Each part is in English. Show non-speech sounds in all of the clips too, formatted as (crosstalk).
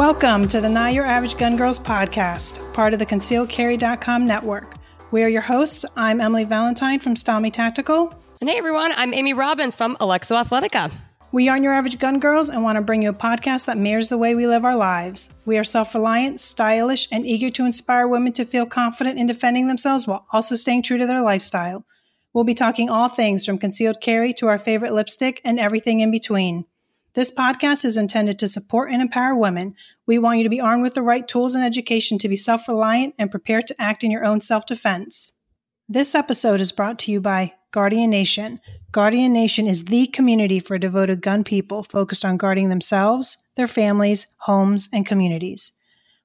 Welcome to the Not Your Average Gun Girls podcast, part of the ConcealedCarry.com network. We are your hosts. I'm Emily Valentine from Stallme Tactical. And hey everyone, I'm Amy Robbins from Alexo Athletica. We aren't your average gun girls and want to bring you a podcast that mirrors the way we live our lives. We are self reliant, stylish, and eager to inspire women to feel confident in defending themselves while also staying true to their lifestyle. We'll be talking all things from concealed carry to our favorite lipstick and everything in between. This podcast is intended to support and empower women. We want you to be armed with the right tools and education to be self reliant and prepared to act in your own self defense. This episode is brought to you by Guardian Nation. Guardian Nation is the community for devoted gun people focused on guarding themselves, their families, homes, and communities.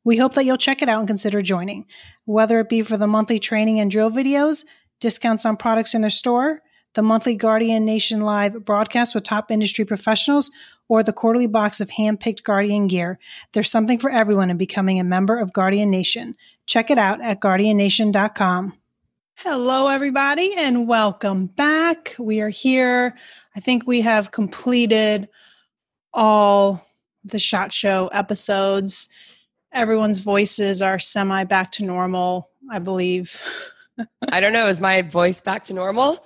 We hope that you'll check it out and consider joining, whether it be for the monthly training and drill videos, discounts on products in their store, the monthly Guardian Nation live broadcast with top industry professionals, or the quarterly box of hand-picked Guardian gear. There's something for everyone in becoming a member of Guardian Nation. Check it out at guardiannation.com. Hello, everybody, and welcome back. We are here. I think we have completed all the SHOT Show episodes. Everyone's voices are semi back to normal, I believe. (laughs) I don't know. Is my voice back to normal?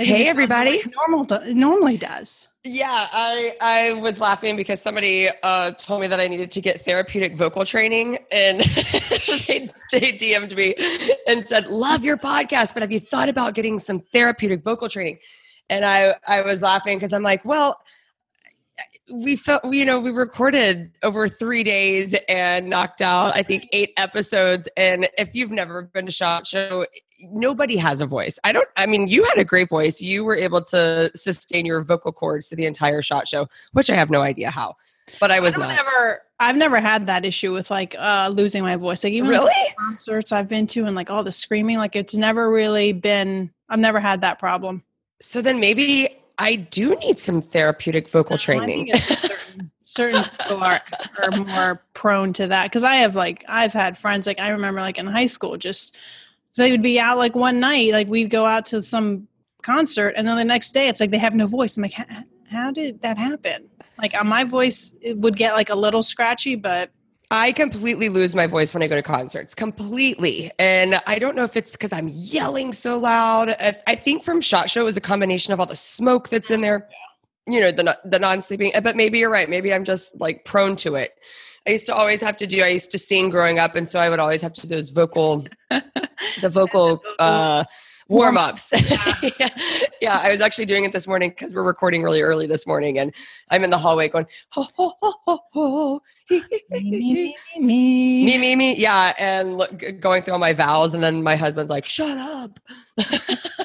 Hey, everybody. Like normal do- normally does. Yeah, I I was laughing because somebody uh, told me that I needed to get therapeutic vocal training, and (laughs) they, they DM'd me and said, "Love your podcast, but have you thought about getting some therapeutic vocal training?" And I I was laughing because I'm like, well we felt you know we recorded over three days and knocked out i think eight episodes and if you've never been to shot show nobody has a voice i don't i mean you had a great voice you were able to sustain your vocal cords to the entire shot show which i have no idea how but i was not never I've never had that issue with like uh losing my voice. Like even Really? like, concerts I've been to and like all the screaming, like it's never really been I've never had that problem. so then maybe i do need some therapeutic vocal I training certain, certain people are, are more prone to that because I have like I've had friends like I remember like in high school just they would be out like one night like we'd go out to some concert and then the next day it's like they have no voice. I'm like "How- did that happen? Like uh, my voice would get like a little scratchy, but I completely lose my voice when I go to concerts, completely. And I don't know if it's because I'm yelling so loud. I think from Shot Show is a combination of all the smoke that's in there, you know, the the non sleeping. But maybe you're right. Maybe I'm just like prone to it. I used to always have to do. I used to sing growing up, and so I would always have to do those vocal, (laughs) the vocal uh, warm ups. (laughs) yeah. yeah, I was actually doing it this morning because we're recording really early this morning, and I'm in the hallway going, ho, ho, ho, ho, ho. me, me, me, me, me, me. Yeah, and look, going through all my vowels, and then my husband's like, "Shut up,"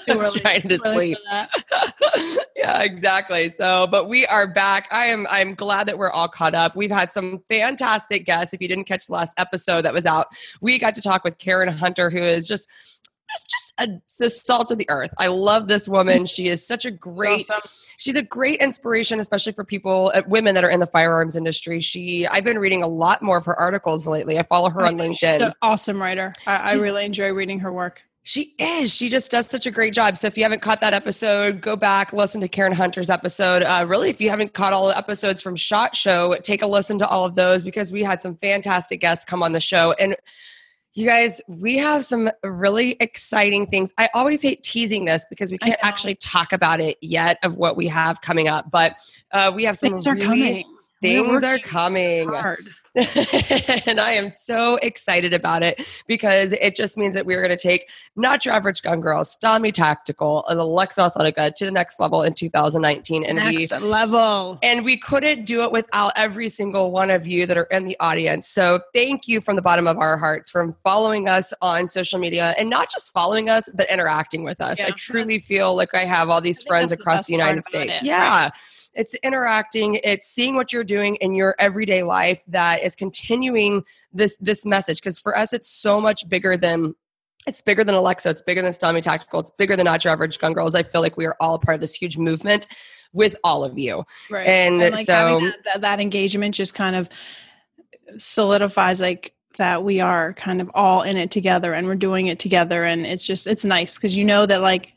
Too early- (laughs) trying to sleep. (laughs) yeah, exactly. So, but we are back. I am. I'm glad that we're all caught up. We've had some fantastic guests. If you didn't catch the last episode that was out, we got to talk with Karen Hunter, who is just. Just, just a, the salt of the earth. I love this woman. She is such a great Awesome. she's a great inspiration especially for people uh, women that are in the firearms industry she i've been reading a lot more of her articles lately i follow her on LinkedIn. She's an awesome writer. I, I really enjoy reading her work. she is she just does such a great job so if you haven't caught that episode go back listen to karen hunter's episode uh, really if you haven't caught all the episodes from shot show take a listen to all of those because we had some fantastic guests come on the show and you guys, we have some really exciting things. I always hate teasing this because we can't actually talk about it yet of what we have coming up, but uh, we have some Things are really things are coming (laughs) and I am so excited about it because it just means that we're going to take not your average gun girl, Stami Tactical, and Alexo Athletica to the next level in 2019. And we Next level. and we couldn't do it without every single one of you that are in the audience. So thank you from the bottom of our hearts for following us on social media and not just following us, but interacting with us. I truly feel like I have all these friends that's the across the United States. it, Yeah. right. It's interacting, it's seeing what you're doing in your everyday life that is continuing this this message. Because for us, it's so much bigger than it's bigger than Alexo. It's bigger than Stommy Tactical. It's bigger than Not Your Average Gun Girls. I feel like we are all a part of this huge movement with all of you. Right. And like so- that, that, that engagement just kind of solidifies like that we are kind of all in it together and we're doing it together and it's just it's nice because you know that like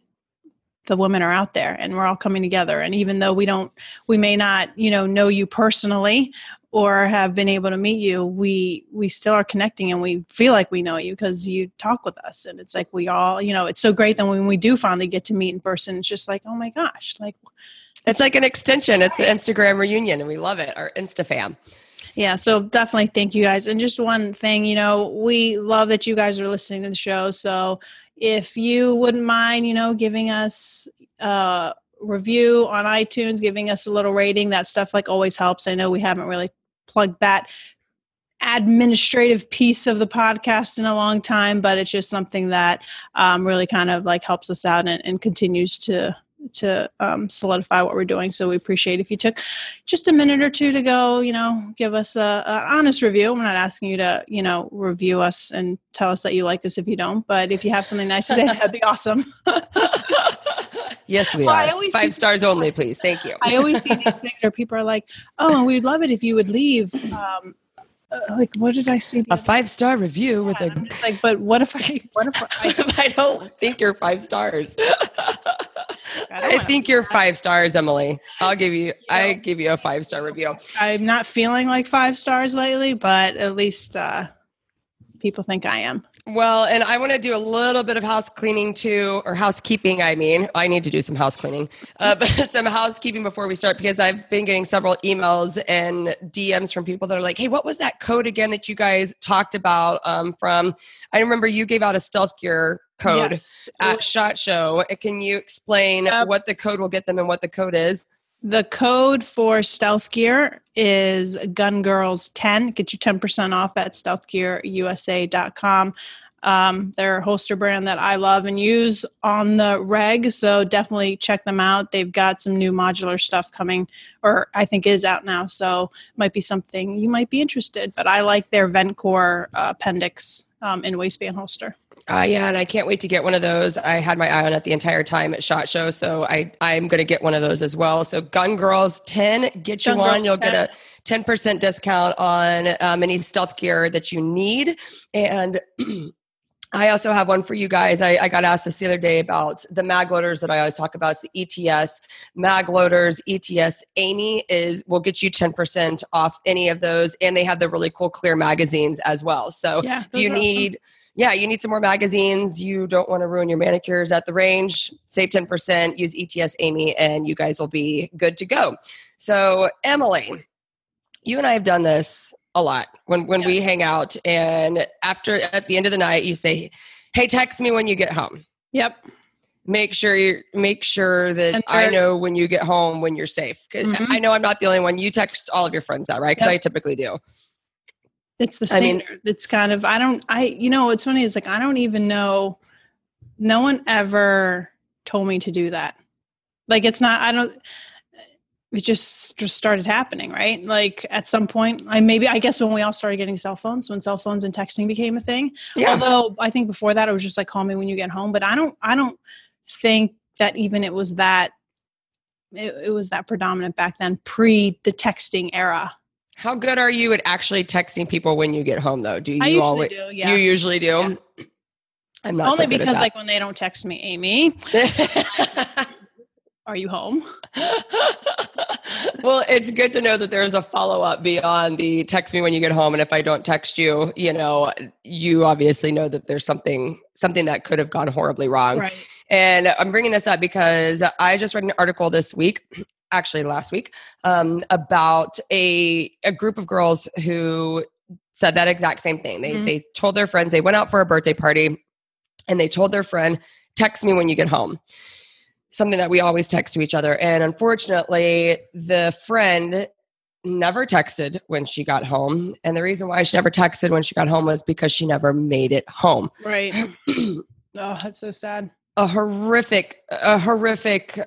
the women are out there and we're all coming together and even though we don't we may not you know know you personally or have been able to meet you, we we still are connecting and we feel like we know you because you talk with us and it's like we all, you know, it's so great that when we do finally get to meet in person, it's just like, oh my gosh, like it's like an extension. It's an Instagram reunion and we love it. Our instafam. Yeah, so definitely thank you guys. And just one thing, you know, we love that you guys are listening to the show. So if you wouldn't mind, you know, giving us a review on iTunes, giving us a little rating, that stuff like always helps. I know we haven't really plugged that administrative piece of the podcast in a long time, but it's just something that um, really kind of like helps us out and, and continues to to um, solidify what we're doing. So we appreciate if you took just a minute or two to go, you know, give us a, a, honest review. We're not asking you to, you know, review us and tell us that you like us if you don't. But if you have something nice to say, that'd be awesome. (laughs) yes, we well, are. Five stars only, please. Thank you. I always see these things where people are like, "Oh, and we'd love it if you would leave." Um, uh, like what did I see? A five star review yeah, with a like, but what if I (laughs) what if I, I (laughs) don't think you're five stars? I, I think you're five stars, Emily. I'll give you. I give you a five star review. I'm not feeling like five stars lately, but at least uh, people think I am. Well, and I want to do a little bit of house cleaning too, or housekeeping. I mean, I need to do some house cleaning, uh, (laughs) but some housekeeping before we start because I've been getting several emails and DMs from people that are like, "Hey, what was that code again that you guys talked about?" Um, from I remember you gave out a stealth gear code yes. at Shot Show. Can you explain uh, what the code will get them and what the code is? The code for Stealth Gear is Gun Girls 10. Get you 10% off at stealthgearusa.com. Um, they're a holster brand that I love and use on the reg, so definitely check them out. They've got some new modular stuff coming, or I think is out now, so might be something you might be interested. But I like their Ventcore uh, appendix um, in waistband holster. Uh, yeah, and I can't wait to get one of those. I had my eye on it the entire time at Shot Show, so I I'm going to get one of those as well. So Gun Girls ten, get you Gun one. Girls You'll 10. get a ten percent discount on um, any stealth gear that you need, and. (clears throat) I also have one for you guys. I, I, got asked this the other day about the mag loaders that I always talk about. It's the ETS mag loaders. ETS Amy is will get you ten percent off any of those, and they have the really cool clear magazines as well. So yeah, if you need. Awesome yeah, you need some more magazines. You don't want to ruin your manicures at the range. Save 10%, use ETS Amy, and you guys will be good to go. So, Emily, you and I have done this a lot when, when yes. we hang out. And after, at the end of the night, you say, Hey, text me when you get home. Yep. Make sure you make sure that I know when you get home when you're safe. Mm-hmm. I know I'm not the only one. You text all of your friends that, right? Because yep. I typically do. It's the same. I mean, it's kind of I don't I you know what's funny is like I don't even know. No one ever told me to do that. Like it's not. I don't. It just just started happening, right? Like at some point, I maybe I guess when we all started getting cell phones, when cell phones and texting became a thing. Yeah. Although I think before that it was just like call me when you get home. But I don't. I don't think that even it was that. It, it was that predominant back then, pre the texting era. How good are you at actually texting people when you get home, though? Do you I usually always do? Yeah, you usually do. Yeah. (clears throat) I'm not only so because like when they don't text me, Amy. (laughs) are you home? well, it's good to know that there's a follow up beyond the text me when you get home. And if I don't text you, you know, you obviously know that there's something something that could have gone horribly wrong. Right. And I'm bringing this up because I just read an article this week actually last week um, about a a group of girls who said that exact same thing. They mm-hmm. they told their friends they went out for a birthday party, and they told their friend, "Text me when you get home." Something that we always text to each other, and unfortunately, the friend never texted when she got home and the reason why she never texted when she got home was because she never made it home right (clears throat) oh that's so sad a horrific a horrific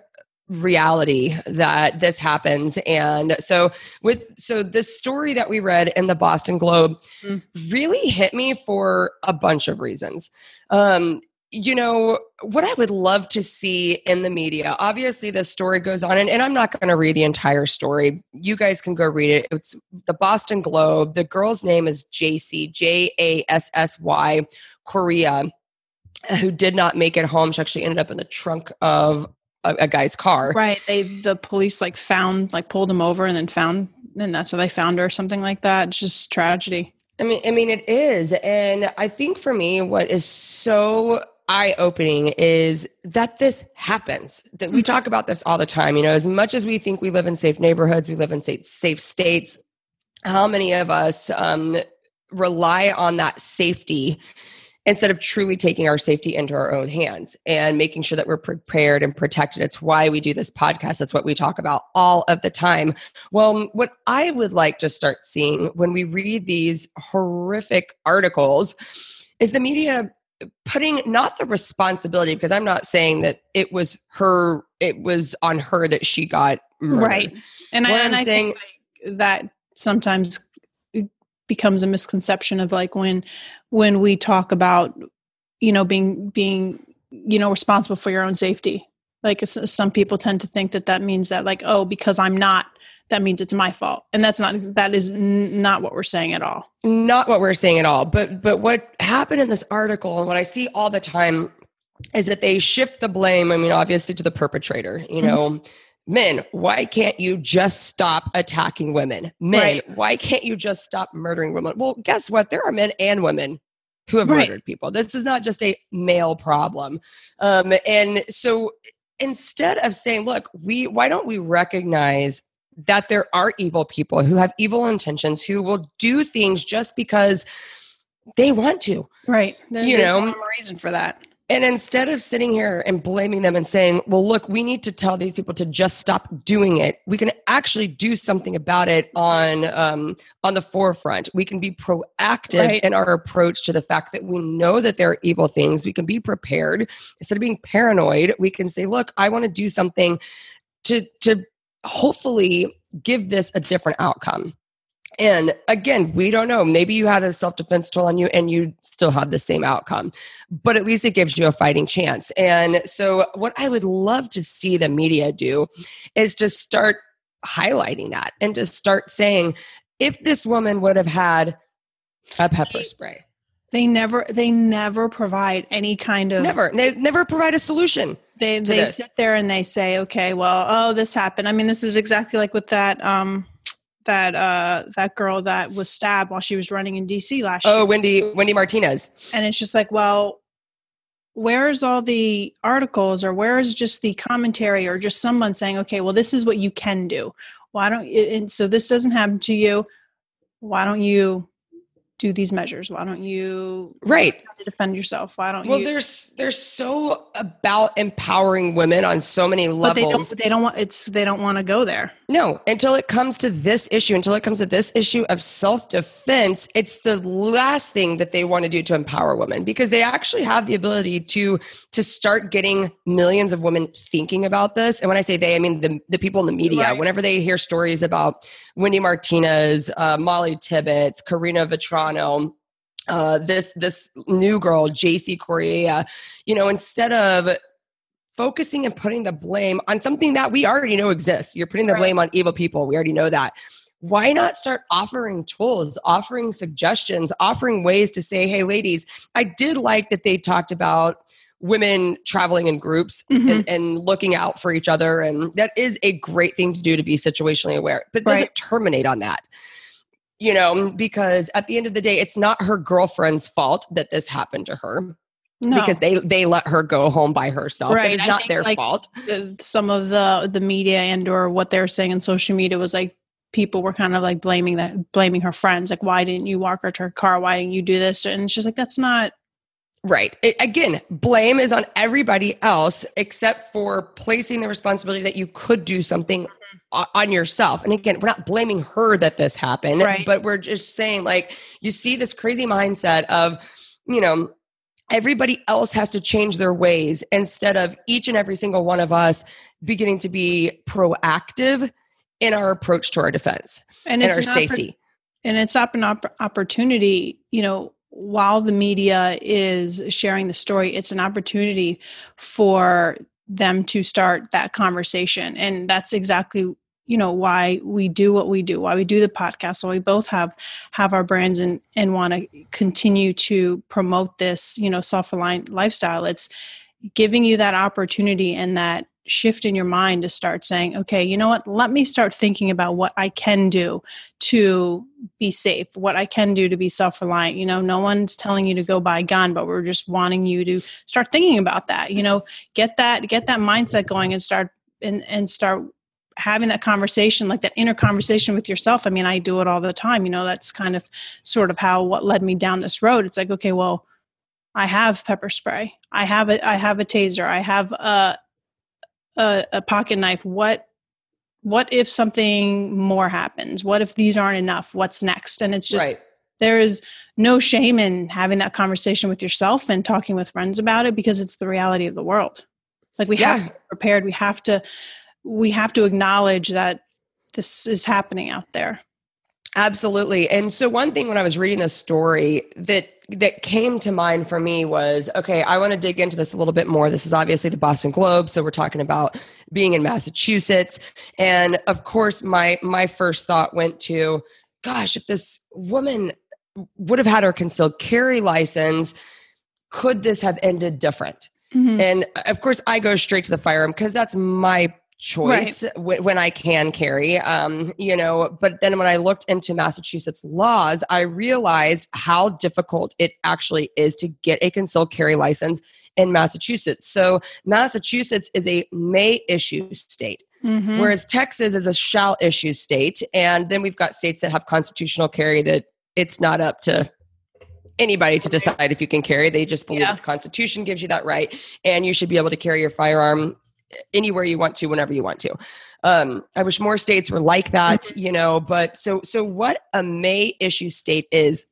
reality that this happens. And so with so this story that we read in the boston globe mm. really hit me for a bunch of reasons. Um you know what i would love to see in the media obviously the story goes on and, and i'm not going to read the entire story. You guys can go read it. It's the boston globe. The girl's name is jassy j-a-s-s-y Correia who did not make it home. She actually ended up in the trunk of a, a, guy's car. Right. They the police like found like pulled him over and then found and that's how they found her or something like that. It's just tragedy. I mean, I mean, it is, and I think for me, what is so eye opening is that this happens. That we mm-hmm. talk about this all the time. You know, as much as we think we live in safe neighborhoods, we live in safe, safe states. How many of us um, rely on that safety instead of truly taking our safety into our own hands and making sure that we're prepared and protected. It's why we do this podcast. That's what we talk about all of the time. Well, what I would like to start seeing when we read these horrific articles is the media putting not the responsibility because I'm not saying that it was her it was on her that she got murdered. Right. And what I, and I saying like that sometimes becomes a misconception of like when when we talk about you know being being you know responsible for your own safety like some people tend to think that that means that like oh because i'm not that means it's my fault and that's not that is n- not what we're saying at all not what we're saying at all but but what happened in this article and what i see all the time is that they shift the blame i mean obviously to the perpetrator you mm-hmm. know mm-hmm. Men why can't you just stop attacking women men right. why can't you just stop murdering women well guess what there are men and women who have right. murdered people this is not just a male problem um, and so instead of saying look we why don't we recognize that there are evil people who have evil intentions who will do things just because they want to. Right. There, you know, no reason for that. And instead of sitting here and blaming them and saying, well, look, we need to tell these people to just stop doing it, we can actually do something about it on um, on the forefront. We can be proactive right. in our approach to the fact that we know that there are evil things. We can be prepared. Instead of being paranoid, we can say, look, I want to do something to to hopefully give this a different outcome. And again, we don't know. Maybe you had a self defense tool on you and you still had the same outcome, but at least it gives you a fighting chance. And so, what I would love to see the media do is to start highlighting that and to start saying, if this woman would have had a pepper spray, they never they never provide any kind of never they never provide a solution they they this. sit there and they say, okay, well, oh, this happened. I mean, this is exactly like with that um that uh that girl that was stabbed while she was running in DC last oh, year. Oh, Wendy Wendy Martinez. And it's just like, well, where's all the articles or where is just the commentary or just someone saying, okay, well, this is what you can do. Why don't you? And so this doesn't happen to you. Why don't you do these measures? Why don't you right defend yourself? Why don't well, you? Well, there's there's so about empowering women on so many levels. But they don't, they don't want it's they don't want to go there. No, until it comes to this issue, until it comes to this issue of self defense, it's the last thing that they want to do to empower women because they actually have the ability to to start getting millions of women thinking about this. And when I say they, I mean the the people in the media. Right. Whenever they hear stories about Wendy Martinez, uh, Molly Tibbetts, Karina Vetrano uh, this this new girl, Jassy Correia, you know, instead of focusing and putting the blame on something that we already know exists, you're putting the right. blame on evil people. We already know that. Why not start offering tools, offering suggestions, offering ways to say, hey, ladies, I did like that they talked about women traveling in groups mm-hmm. and, and, looking out for each other. And that is a great thing to do to be situationally aware, but doesn't right. terminate on that you know, because at the end of the day, it's not her girlfriend's fault that this happened to her. No. Because they they let her go home by herself. Right. It's not their like fault. some of the the media and or what they're saying on social media was like people were kind of like blaming that blaming her friends like why didn't you walk her to her car why didn't you do this and she's like that's not Right. It, again, blame is on everybody else except for placing the responsibility that you could do something on yourself. And again, we're not blaming her that this happened, right. but we're just saying, like, you see this crazy mindset of, you know, everybody else has to change their ways instead of each and every single one of us beginning to be proactive in our approach to our defense and, and our safety. and it's up an op- opportunity, you know, while the media is sharing the story, it's an opportunity for them to start that conversation. And that's exactly you know why we do what we do why we do the podcast so we both have have our brands and and want to continue to promote this you know self-reliant lifestyle it's giving you that opportunity and that shift in your mind to start saying, okay, you know what? Let me start thinking about what I can do to be safe, what I can do to be self reliant. You know, no one's telling you to go buy a gun, but we're just wanting you to start thinking about that. You know, get that get that mindset going and start and and start having that conversation like that inner conversation with yourself i mean i do it all the time you know that's kind of sort of how what led me down this road it's like okay well i have pepper spray i have a i have a taser i have a a, a pocket knife what what if something more happens what if these aren't enough what's next and it's just right. there is no shame in having that conversation with yourself and talking with friends about it because it's the reality of the world like we yeah. have to be prepared we have to we have to acknowledge that this is happening out there. Absolutely. And so one thing when I was reading this story that that came to mind for me was okay, I want to dig into this a little bit more. This is obviously the Boston Globe, so we're talking about being in Massachusetts. And of course, my my first thought went to gosh, if this woman would have had her concealed carry license, could this have ended different? Mm-hmm. And of course, I go straight to the firearm because that's my choice right. w- when I can carry. Um, you know, but then when I looked into Massachusetts laws, I realized how difficult it actually is to get a concealed carry license in Massachusetts. So Massachusetts is a may issue state. Mm-hmm. Whereas Texas is a shall issue state. And then we've got states that have constitutional carry that it's not up to anybody to decide if you can carry. They just believe yeah. the Constitution gives you that right, and you should be able to carry your firearm anywhere you want to whenever you want to um, i wish more states were like that mm-hmm. you know but so so what a may issue state is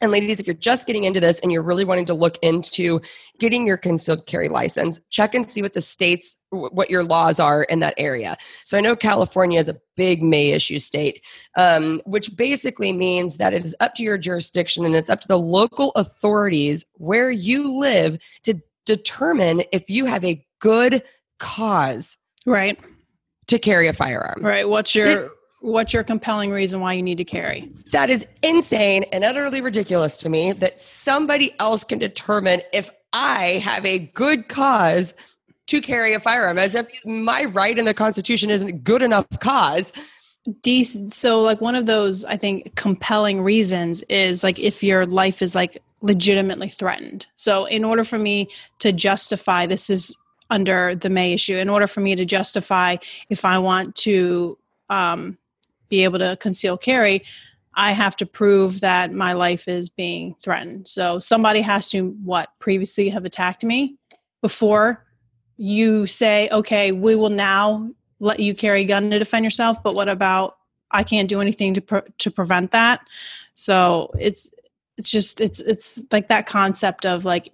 and ladies, if you're just getting into this and you're really wanting to look into getting your concealed carry license, check and see what the states, what your laws are in that area. So I know California is a big may issue state, um, which basically means that it is up to your jurisdiction and it's up to the local authorities where you live to determine if you have a good cause right. to carry a firearm. Right. What's your it, what's your compelling reason why you need to carry? That is insane and utterly ridiculous to me that somebody else can determine if i have a good cause to carry a firearm as if my right in the constitution isn't good enough cause. Decent so like one of those i think compelling reasons is like if your life is like legitimately threatened. So in order for me to justify this is under the May issue in order for me to justify if I want to um, be able to conceal carry. I have to prove that my life is being threatened. So somebody has to what previously have attacked me before you say, okay, we will now let you carry a gun to defend yourself. But what about I can't do anything to pre- to prevent that? So it's it's just it's it's like that concept of like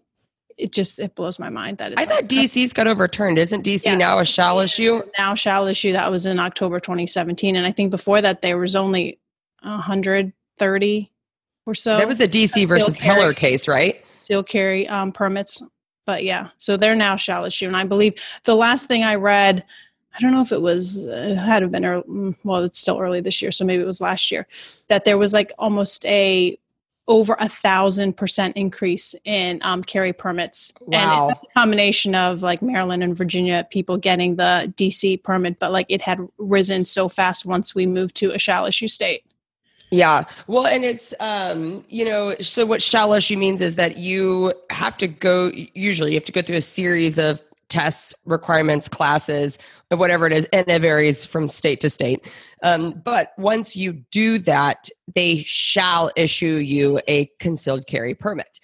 it just it blows my mind that I thought DC's got overturned. Isn't DC yes, now a shall issue? Now shall issue. That was in October 2017, and I think before that there was only 130 or so. That was the DC versus carry, Heller case, right? Seal carry um, permits, but yeah, so they're now shall issue, and I believe the last thing I read. I don't know if it was it had been early, mm, well it's still early this year so maybe it was last year that there was like almost a over a thousand percent increase in um, carry permits. Wow. And that's a combination of like Maryland and Virginia people getting the DC permit, but like it had risen so fast once we moved to a shall issue state. Yeah. Well, and it's, um, you know, so what shall issue means is that you have to go, usually you have to go through a series of tests, requirements, classes, whatever it is, and it varies from state to state. Um, but once you do that, they shall issue you a concealed carry permit.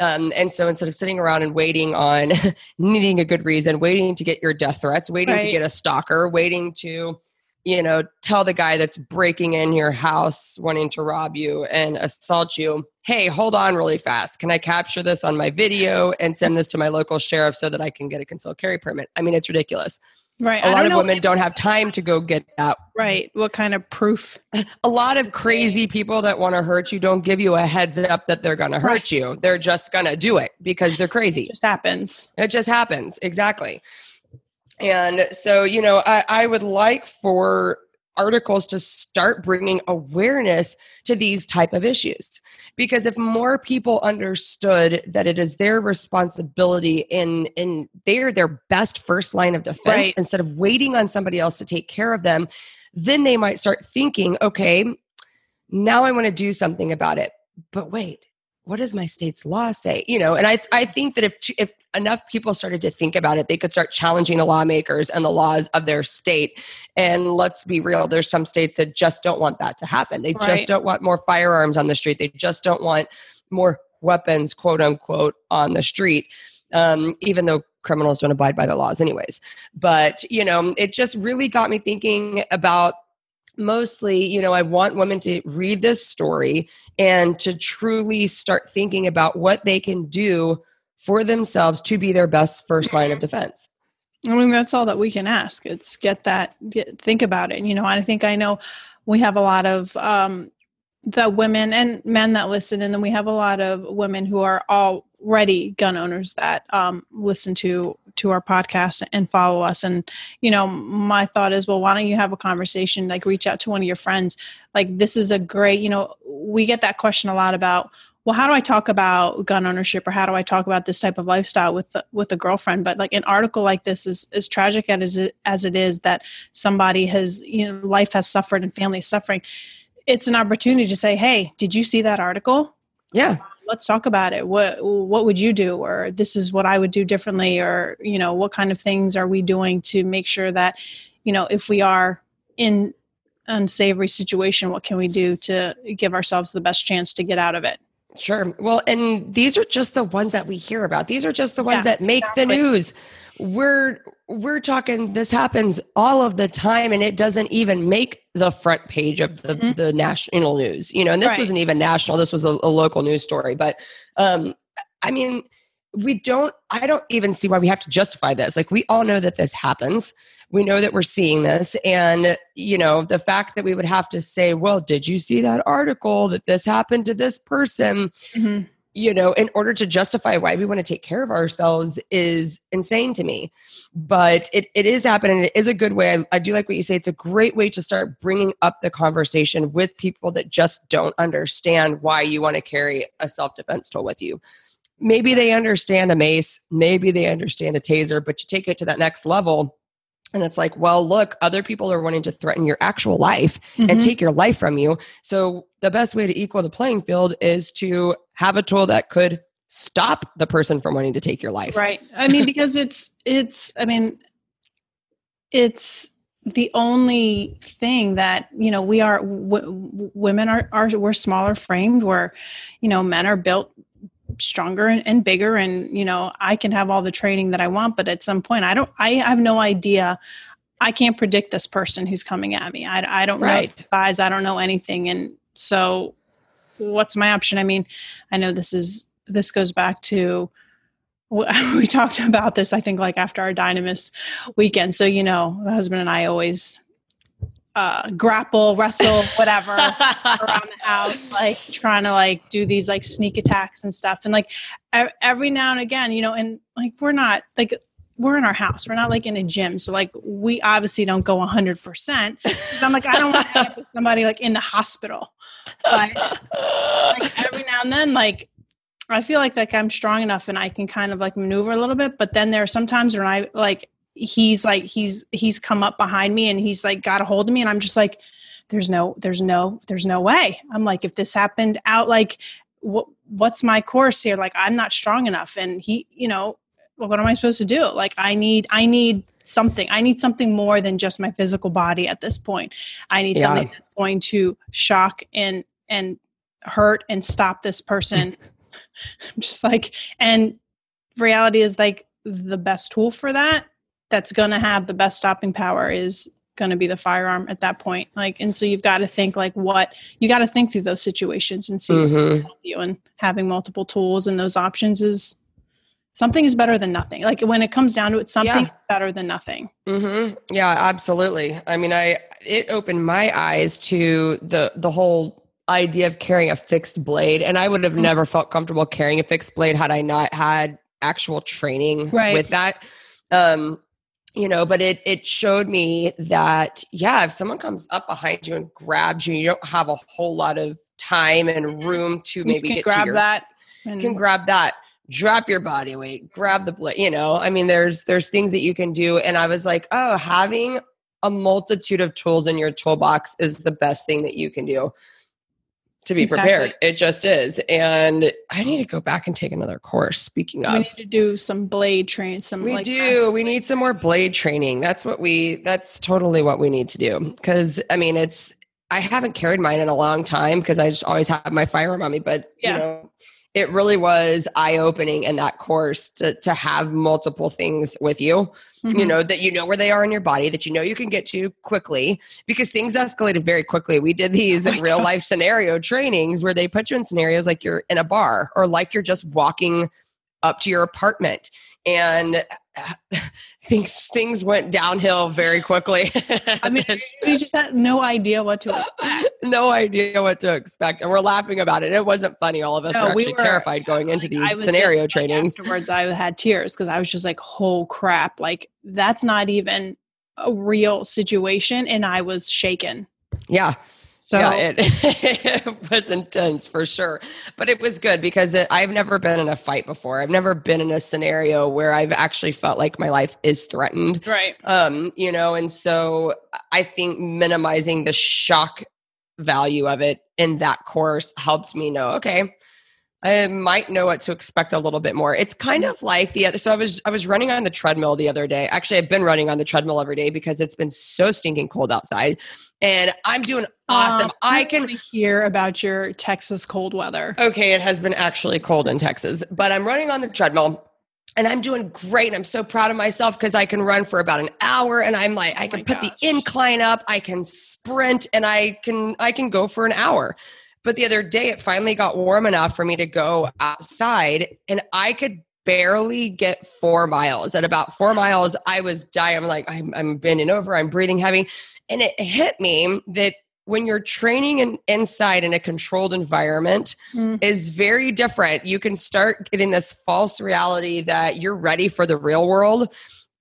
Um, and so instead of sitting around and waiting on (laughs) needing a good reason, waiting to get your death threats, waiting right. to get a stalker, waiting to you know, tell the guy that's breaking in your house, wanting to rob you and assault you, hey, hold on really fast. Can I capture this on my video and send this to my local sheriff so that I can get a concealed carry permit? I mean, it's ridiculous. Right. A lot of women don't have time to go get that. Right. What kind of proof? (laughs) A lot of crazy people that want to hurt you don't give you a heads up that they're going to hurt right. you. They're just going to do it because they're crazy. It just happens. It just happens. Exactly. And so, you know, I, I would like for articles to start bringing awareness to these type of issues because if more people understood that it is their responsibility and and they're their best first line of defense Right. instead of waiting on somebody else to take care of them then they might start thinking okay now i want to do something about it but wait what does my state's law say? You know and i i think that if if enough people started to think about it they could start challenging the lawmakers and the laws of their state. And let's be real there's some states that just don't want that to happen. They Right. just don't want more firearms on the street. They just don't want more weapons quote unquote on the street um, even though criminals don't abide by the laws anyways. But you know it just really got me thinking about mostly you know i want women to read this story and to truly start thinking about what they can do for themselves to be their best first line of defense I mean, that's all that we can ask. It's get that, get, think about it. You know, I think I know we have a lot of um, the women and men that listen, and then we have a lot of women who are already gun owners that um, listen to to our podcast and follow us. And you know, my thought is, well, why don't you have a conversation? Like, reach out to one of your friends. Like, this is a great. You know, we get that question a lot about well how do i talk about gun ownership or how do i talk about this type of lifestyle with with a girlfriend but like an article like this is as tragic as it, as it is that somebody has you know life has suffered and family is suffering it's an opportunity to say hey did you see that article yeah let's talk about it what what would you do or this is what i would do differently or you know what kind of things are we doing to make sure that you know if we are in unsavory situation what can we do to give ourselves the best chance to get out of it Sure. Well, and these are just the ones that we hear about. These are just the ones Yeah, that make exactly. the news. We're we're talking this happens all of the time and it doesn't even make the front page of the, Mhm. the national news. You know, and this Right. wasn't even national. This was a, a local news story. But um I mean, we don't I don't even see why we have to justify this. Like we all know that this happens. We know that we're seeing this and you know, the fact that we would have to say, "Well, did you see that article that this happened to this person?" You know, in order to justify why we want to take care of ourselves is insane to me. But it, it is happening. It is a good way. I, I do like what you say. It's a great way to start bringing up the conversation with people that just don't understand why you want to carry a self defense tool with you. Maybe they understand a mace, maybe they understand a taser, but you take it to that next level. And it's like, well, look, other people are wanting to threaten your actual life and Mhm. take your life from you. So the best way to equal the playing field is to have a tool that could stop the person from wanting to take your life. right i mean because it's it's i mean it's the only thing that you know we are w- w- women are are we're smaller framed where you know men are built stronger and, and bigger and you know i can have all the training that i want but at some point i don't i have no idea. I can't predict this person who's coming at me. I, I don't know Right. the size i don't know anything. And so what's my option? I mean i know this is this goes back to (laughs) we talked about this i think like after our dynamis weekend. So you know my husband and i always uh grapple wrestle whatever (laughs) around the house like trying to like do these like sneak attacks and stuff. And like every now and again you know and like we're not like we're in our house. We're not like in a gym. So like we obviously don't go hundred percent. i'm like i don't want to end with somebody like in the hospital. But like every now and then like i feel like like i'm strong enough and i can kind of like maneuver a little bit. But then there are sometimes when i like he's like he's he's come up behind me and he's like got a hold of me and i'm just like there's no there's no there's no way. I'm like if this happened out like what what's my course here? Like i'm not strong enough. And he you know well, what am i supposed to do? Like i need i need something. I need something more than just my physical body at this point. I need Yeah. something that's going to shock and and hurt and stop this person. I'm (laughs) (laughs) just like and reality is like the best tool for that that's going to have the best stopping power is going to be the firearm at that point like and so you've got to think like what you got to think through those situations and see Mhm. help you and having multiple tools and those options is something is better than nothing like when it comes down to it something Yeah. better than nothing Mm-hmm. Yeah, absolutely. I mean, I it opened my eyes to the the whole idea of carrying a fixed blade, and I would have Mhm. never felt comfortable carrying a fixed blade had I not had actual training Right. with that. Um, you know but it it showed me that yeah if someone comes up behind you and grabs you you don't have a whole lot of time and room to maybe you can get grab to your, that. you And, can grab that drop your body weight grab the blade you know i mean there's there's things that you can do and i was like oh having a multitude of tools in your toolbox is the best thing that you can do to be Exactly. prepared it just is and i need to oh. go back and take another course speaking of, we need to do some blade train. Some we like do. We need some more blade training. That's what we. That's totally what we need to do. Because I mean, it's. I haven't carried mine in a long time because I just always have my firearm on me. But Yeah. you know, it really was eye opening in that course to to have multiple things with you. You Mhm. know that you know where they are in your body, that you know you can get to quickly because things escalated very quickly. We did (laughs) these Oh real God. life scenario trainings where they put you in scenarios like you're in a bar or like you're just walking up to your apartment. And (laughs) things things went downhill very quickly. (laughs) I mean, we just had no idea what to expect. (laughs) no idea what to expect. And we're laughing about it. It wasn't funny. All of us No, were we actually were- terrified going into these scenario just, like, trainings. Afterwards, I had tears because I was just like, "Oh crap!" Like that's not even a real situation, and I was shaken. yeah So yeah, it, (laughs) it was intense for sure. But it was good because it, I've never been in a fight before. I've never been in a scenario where I've actually felt like my life is threatened. right, Um, you know, and so I think minimizing the shock value of it in that course helped me know, okay, I might know what to expect a little bit more. It's kind of like the other so I was I was running on the treadmill the other day. Actually, I've been running on the treadmill every day because it's been so stinking cold outside. And I'm doing awesome. Um, I can hear about your Texas cold weather. Okay, it has been actually cold in Texas, but I'm running on the treadmill and I'm doing great. I'm so proud of myself because I can run for about an hour and I'm like, I Oh can put the incline up, I can sprint and I can I can go for an hour. But the other day it finally got warm enough for me to go outside and I could barely get four miles. At about four miles, I was dying. I'm like, I'm, I'm bending over, I'm breathing heavy. And it hit me that when you're training in, inside in a controlled environment, Mm. is very different. You can start getting this false reality that you're ready for the real world.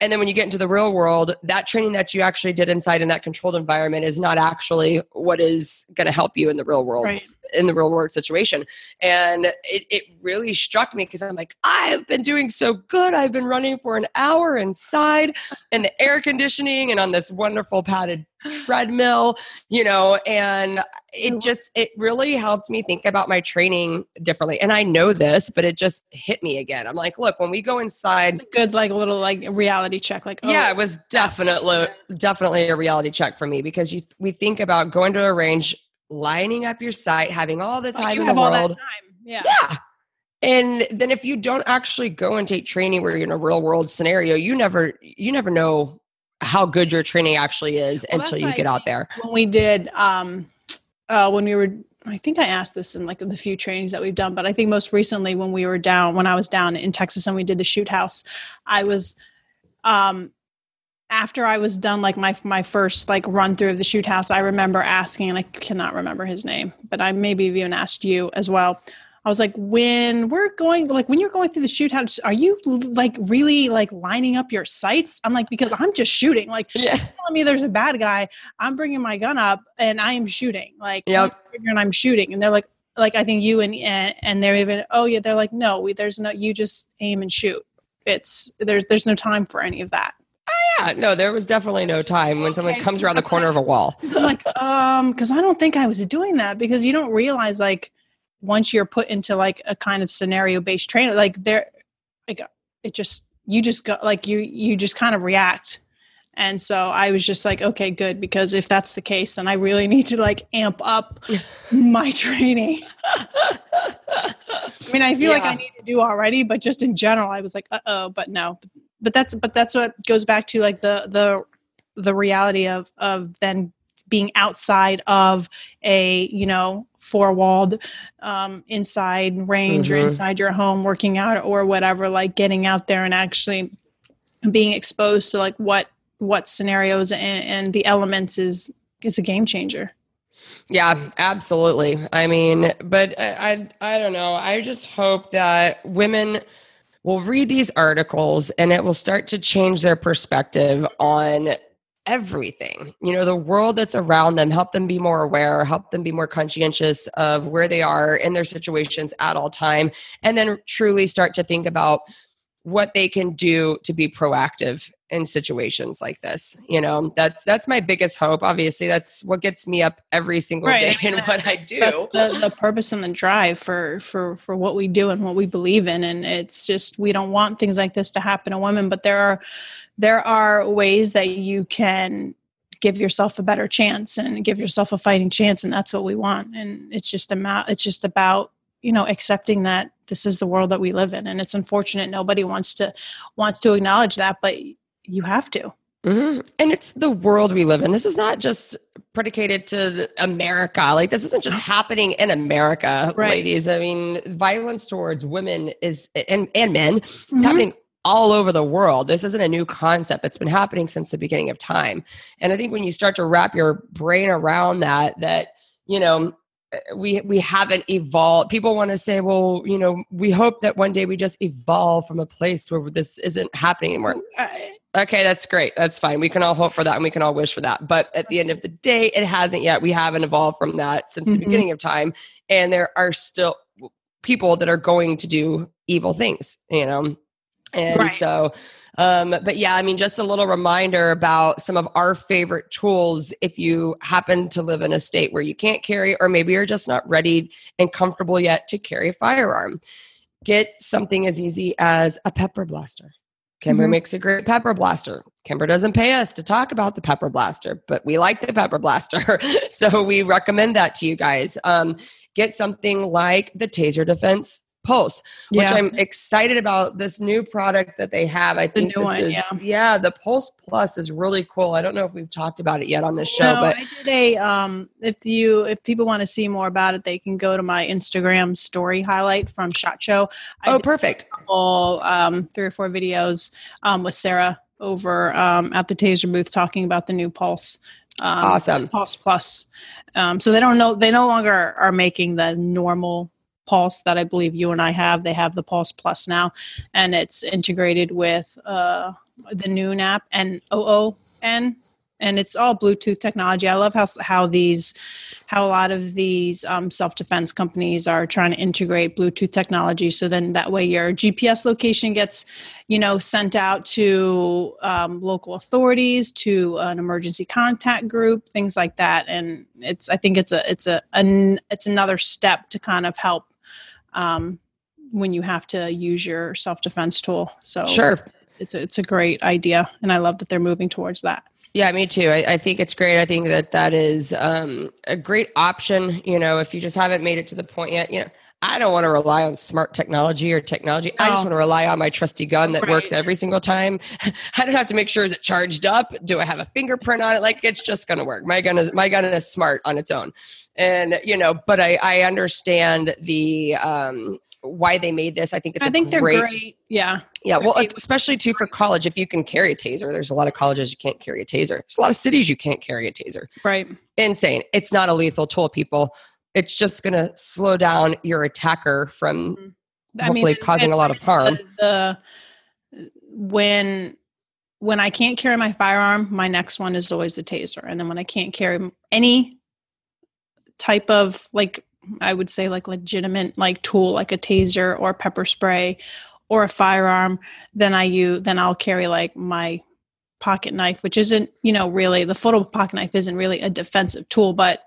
And then when you get into the real world, that training that you actually did inside in that controlled environment is not actually what is going to help you in the real world, Right. in the real world situation. And it, it really struck me because I'm like, I've been doing so good. I've been running for an hour inside in the air conditioning and on this wonderful padded treadmill, you know, and it just it really helped me think about my training differently and i know this but it just hit me again i'm like look when we go inside a good like little like reality check. Like, oh, yeah it was definitely definitely a reality check for me because you we think about going to a range lining up your site having all the oh, like, time you in the world time. Yeah. yeah and then if you don't actually go and take training where you're in a real world scenario you never you never know how good your training actually is Well, until you get out there when we did um uh when we were I think I asked this in like the few trainings that we've done, but I think most recently when we were down when I was down in Texas and we did the shoot house, I was um after I was done like my my first like run through of the shoot house, I remember asking and I cannot remember his name, but I maybe even asked you as well. I was like, when we're going, like when you're going through the shoot house, are you like really like lining up your sights? I'm like, because I'm just shooting. Like yeah telling me there's a bad guy, I'm bringing my gun up and I am shooting. Like, Yep. and I'm shooting, and they're like, like I think you and and, and they're even, oh yeah, they're like, no, we, there's no, you just aim and shoot. It's there's there's no time for any of that. yeah no there was definitely no time when someone Okay. comes around the corner of a wall I'm like, um, because I don't think I was doing that because you don't realize like once you're put into like a kind of scenario based training, like there, like it just you just go like you you just kind of react. And so I was just like, okay, good, because if that's the case, then I really need to like amp up (laughs) my training. I mean, I feel like I need to do already, but just in general, I was like, uh oh, but no. But that's but that's what goes back to like the the the reality of of then being outside of a you know four walled um inside range or Mhm. inside your home working out or whatever like getting out there and actually being exposed to like what what scenarios and, and the elements is is a game changer Yeah, absolutely. I mean, but I, I I don't know. I just hope that women will read these articles and it will start to change their perspective on everything you know the world that's around them help them be more aware help them be more conscientious of where they are in their situations at all time and then truly start to think about what they can do to be proactive in situations like this you know? That's that's my biggest hope. Obviously that's what gets me up every single right. day in what i do that's the, the purpose and the drive for for for what we do and what we believe in and it's just we don't want things like this to happen to women but there are there are ways that you can give yourself a better chance and give yourself a fighting chance and that's what we want and it's just about it's just about you know accepting that this is the world that we live in and it's unfortunate nobody wants to wants to acknowledge that but you have to. Mm-hmm. And it's the world we live in. This is not just predicated to America. Like this isn't just happening in America, right. ladies. I mean, violence towards women is and and men. It's mm-hmm. happening all over the world. This isn't a new concept. It's been happening since the beginning of time. And I think when you start to wrap your brain around that, that you know, we we haven't evolved. People want to say well you know we hope that one day we just evolve from a place where this isn't happening anymore. Okay that's great. That's fine. We can all hope for that and we can all wish for that. But at the end of the day it hasn't yet. We haven't evolved from that since mm-hmm. the beginning of time. And there are still people that are going to do evil things you know and right. so um, but yeah, I mean, just a little reminder about some of our favorite tools if you happen to live in a state where you can't carry, or maybe you're just not ready and comfortable yet to carry a firearm. Get something as easy as a pepper blaster. Kimber mm-hmm. makes a great pepper blaster. Kimber doesn't pay us to talk about the pepper blaster, but we like the pepper blaster. (laughs) so we recommend that to you guys. Um, get something like the Taser Defense Pulse, which yeah. I'm excited about this new product that they have. I think this one, is yeah. yeah. the Pulse Plus is really cool. I don't know if we've talked about it yet on this show, no, but I did a um if you if people want to see more about it, they can go to my Instagram story highlight from Shot Show. I oh, perfect. All um three or four videos um with Sarah over um at the Taser booth talking about the new Pulse. Um, awesome. Pulse Plus. Um, so they don't know they no longer are making the normal Pulse that I believe you and I have. They have the Pulse Plus now, and it's integrated with uh, the Noon app and OON, and it's all Bluetooth technology. I love how how these how a lot of these um, self defense companies are trying to integrate Bluetooth technology. So then that way your GPS location gets you know sent out to um, local authorities, to an emergency contact group, things like that. And it's I think it's a it's a an, it's another step to kind of help um, when you have to use your self defense tool. So sure, it's a, it's a great idea, and I love that they're moving towards that. Yeah, me too. I, I, think it's great. I think that that is um, a great option. You know, if you just haven't made it to the point yet, you know, I don't want to rely on smart technology or technology. I just want to rely on my trusty gun that right. works every single time. (laughs) I don't have to make sure is it charged up. Do I have a fingerprint on it? Like it's just going to work. My gun is my gun is smart on its own and you know but i i understand the um why they made this i think it's i think great, they're great yeah yeah well especially too for college if you can carry a taser there's a lot of colleges you can't carry a taser there's a lot of cities you can't carry a taser right insane it's not a lethal tool people it's just going to slow down your attacker from mm-hmm. hopefully mean, causing a lot of harm the, the when when I can't carry my firearm, my next one is always the taser. And then when I can't carry any type of like I would say like legitimate like tool like a taser or pepper spray or a firearm, then I use then I'll carry like my pocket knife, which isn't, you know, really the photo pocket knife isn't really a defensive tool, but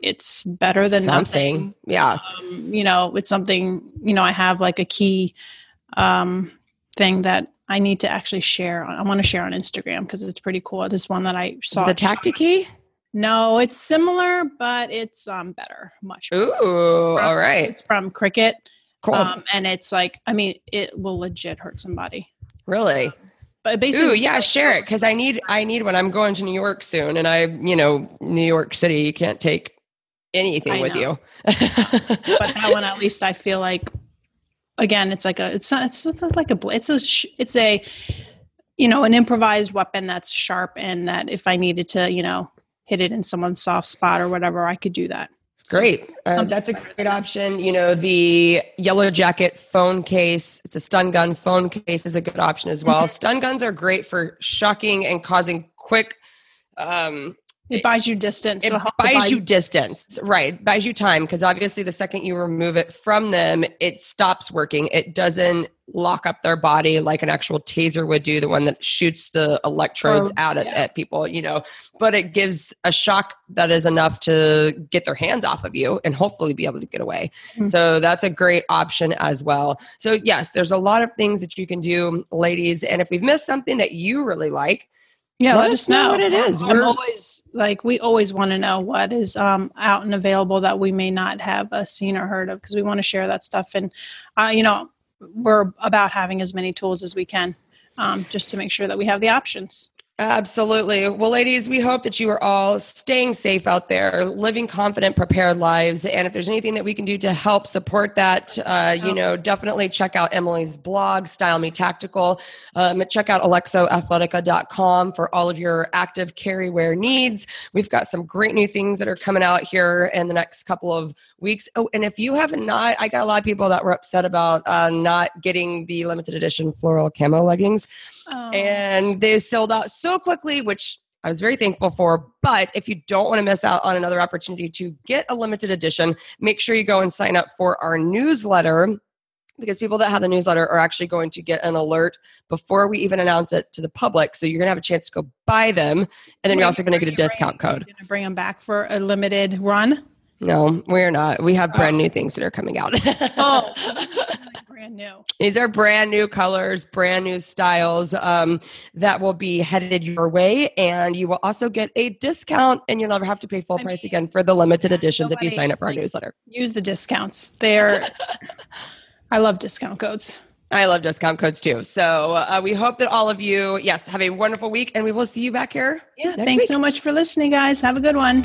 it's better than something. Nothing. Yeah. Um, you know, it's something, you know, I have like a key um thing that I need to actually share. I want to share on Instagram because it's pretty cool. This one that I saw. the tactic key? No, it's similar, but it's um better, much. Better. Ooh, from, all right. It's from Cricut. Cool. Um, and it's like, I mean, it will legit hurt somebody. Really? But basically, Ooh, yeah, share it because I need I need when I'm going to New York soon, and I, you know, New York City, you can't take anything I with know. you. but that one, (laughs) at least, I feel like, again, it's like a, it's not, it's not like a, it's a, it's a, you know, an improvised weapon that's sharp, and that if I needed to, you know, hit it in someone's soft spot or whatever, I could do that. Great. Uh, that's a great option. You know, the yellow jacket phone case, it's a stun gun phone case is a good option as well. stun guns are great for shocking and causing quick um, it buys you distance. It buys you distance, right? Buys you time because obviously the second you remove it from them, it stops working. It doesn't lock up their body like an actual taser would do, the one that shoots the electrodes out at, yeah. at people, you know. But it gives a shock that is enough to get their hands off of you and hopefully be able to get away. Mm-hmm. So that's a great option as well. So yes, there's a lot of things that you can do, ladies. And if we've missed something that you really like, yeah let, let us know. know. what it is i'm always like we always want to know what is um, out and available that we may not have uh, seen or heard of because we want to share that stuff and uh, you know we're about having as many tools as we can um, just to make sure that we have the options Absolutely. Well, ladies, we hope that you are all staying safe out there, living confident, prepared lives. And if there's anything that we can do to help support that, uh, you know, definitely check out Emily's blog, Style Me Tactical. Um, check out alexoathletica.com for all of your active carry wear needs. We've got some great new things that are coming out here in the next couple of weeks. Oh, and if you have not, I got a lot of people that were upset about uh, not getting the limited edition floral camo leggings. Oh. And they sold out so quickly, which I was very thankful for. But if you don't want to miss out on another opportunity to get a limited edition, make sure you go and sign up for our newsletter because people that have the newsletter are actually going to get an alert before we even announce it to the public. So you're going to have a chance to go buy them. And then you're also going to get a discount code. Going to bring them back for a limited run. No, we're not. We have brand oh. new things that are coming out. oh, (laughs) (laughs) brand new. These are brand new colors, brand new styles um, that will be headed your way. And you will also get a discount, and you'll never have to pay full I price mean, again for the limited editions if you sign up for our newsletter. Use the discounts. They're, (laughs) I love discount codes. I love discount codes too. So uh, we hope that all of you, yes, have a wonderful week, and we will see you back here. Yeah. Thanks week. so much for listening, guys. Have a good one.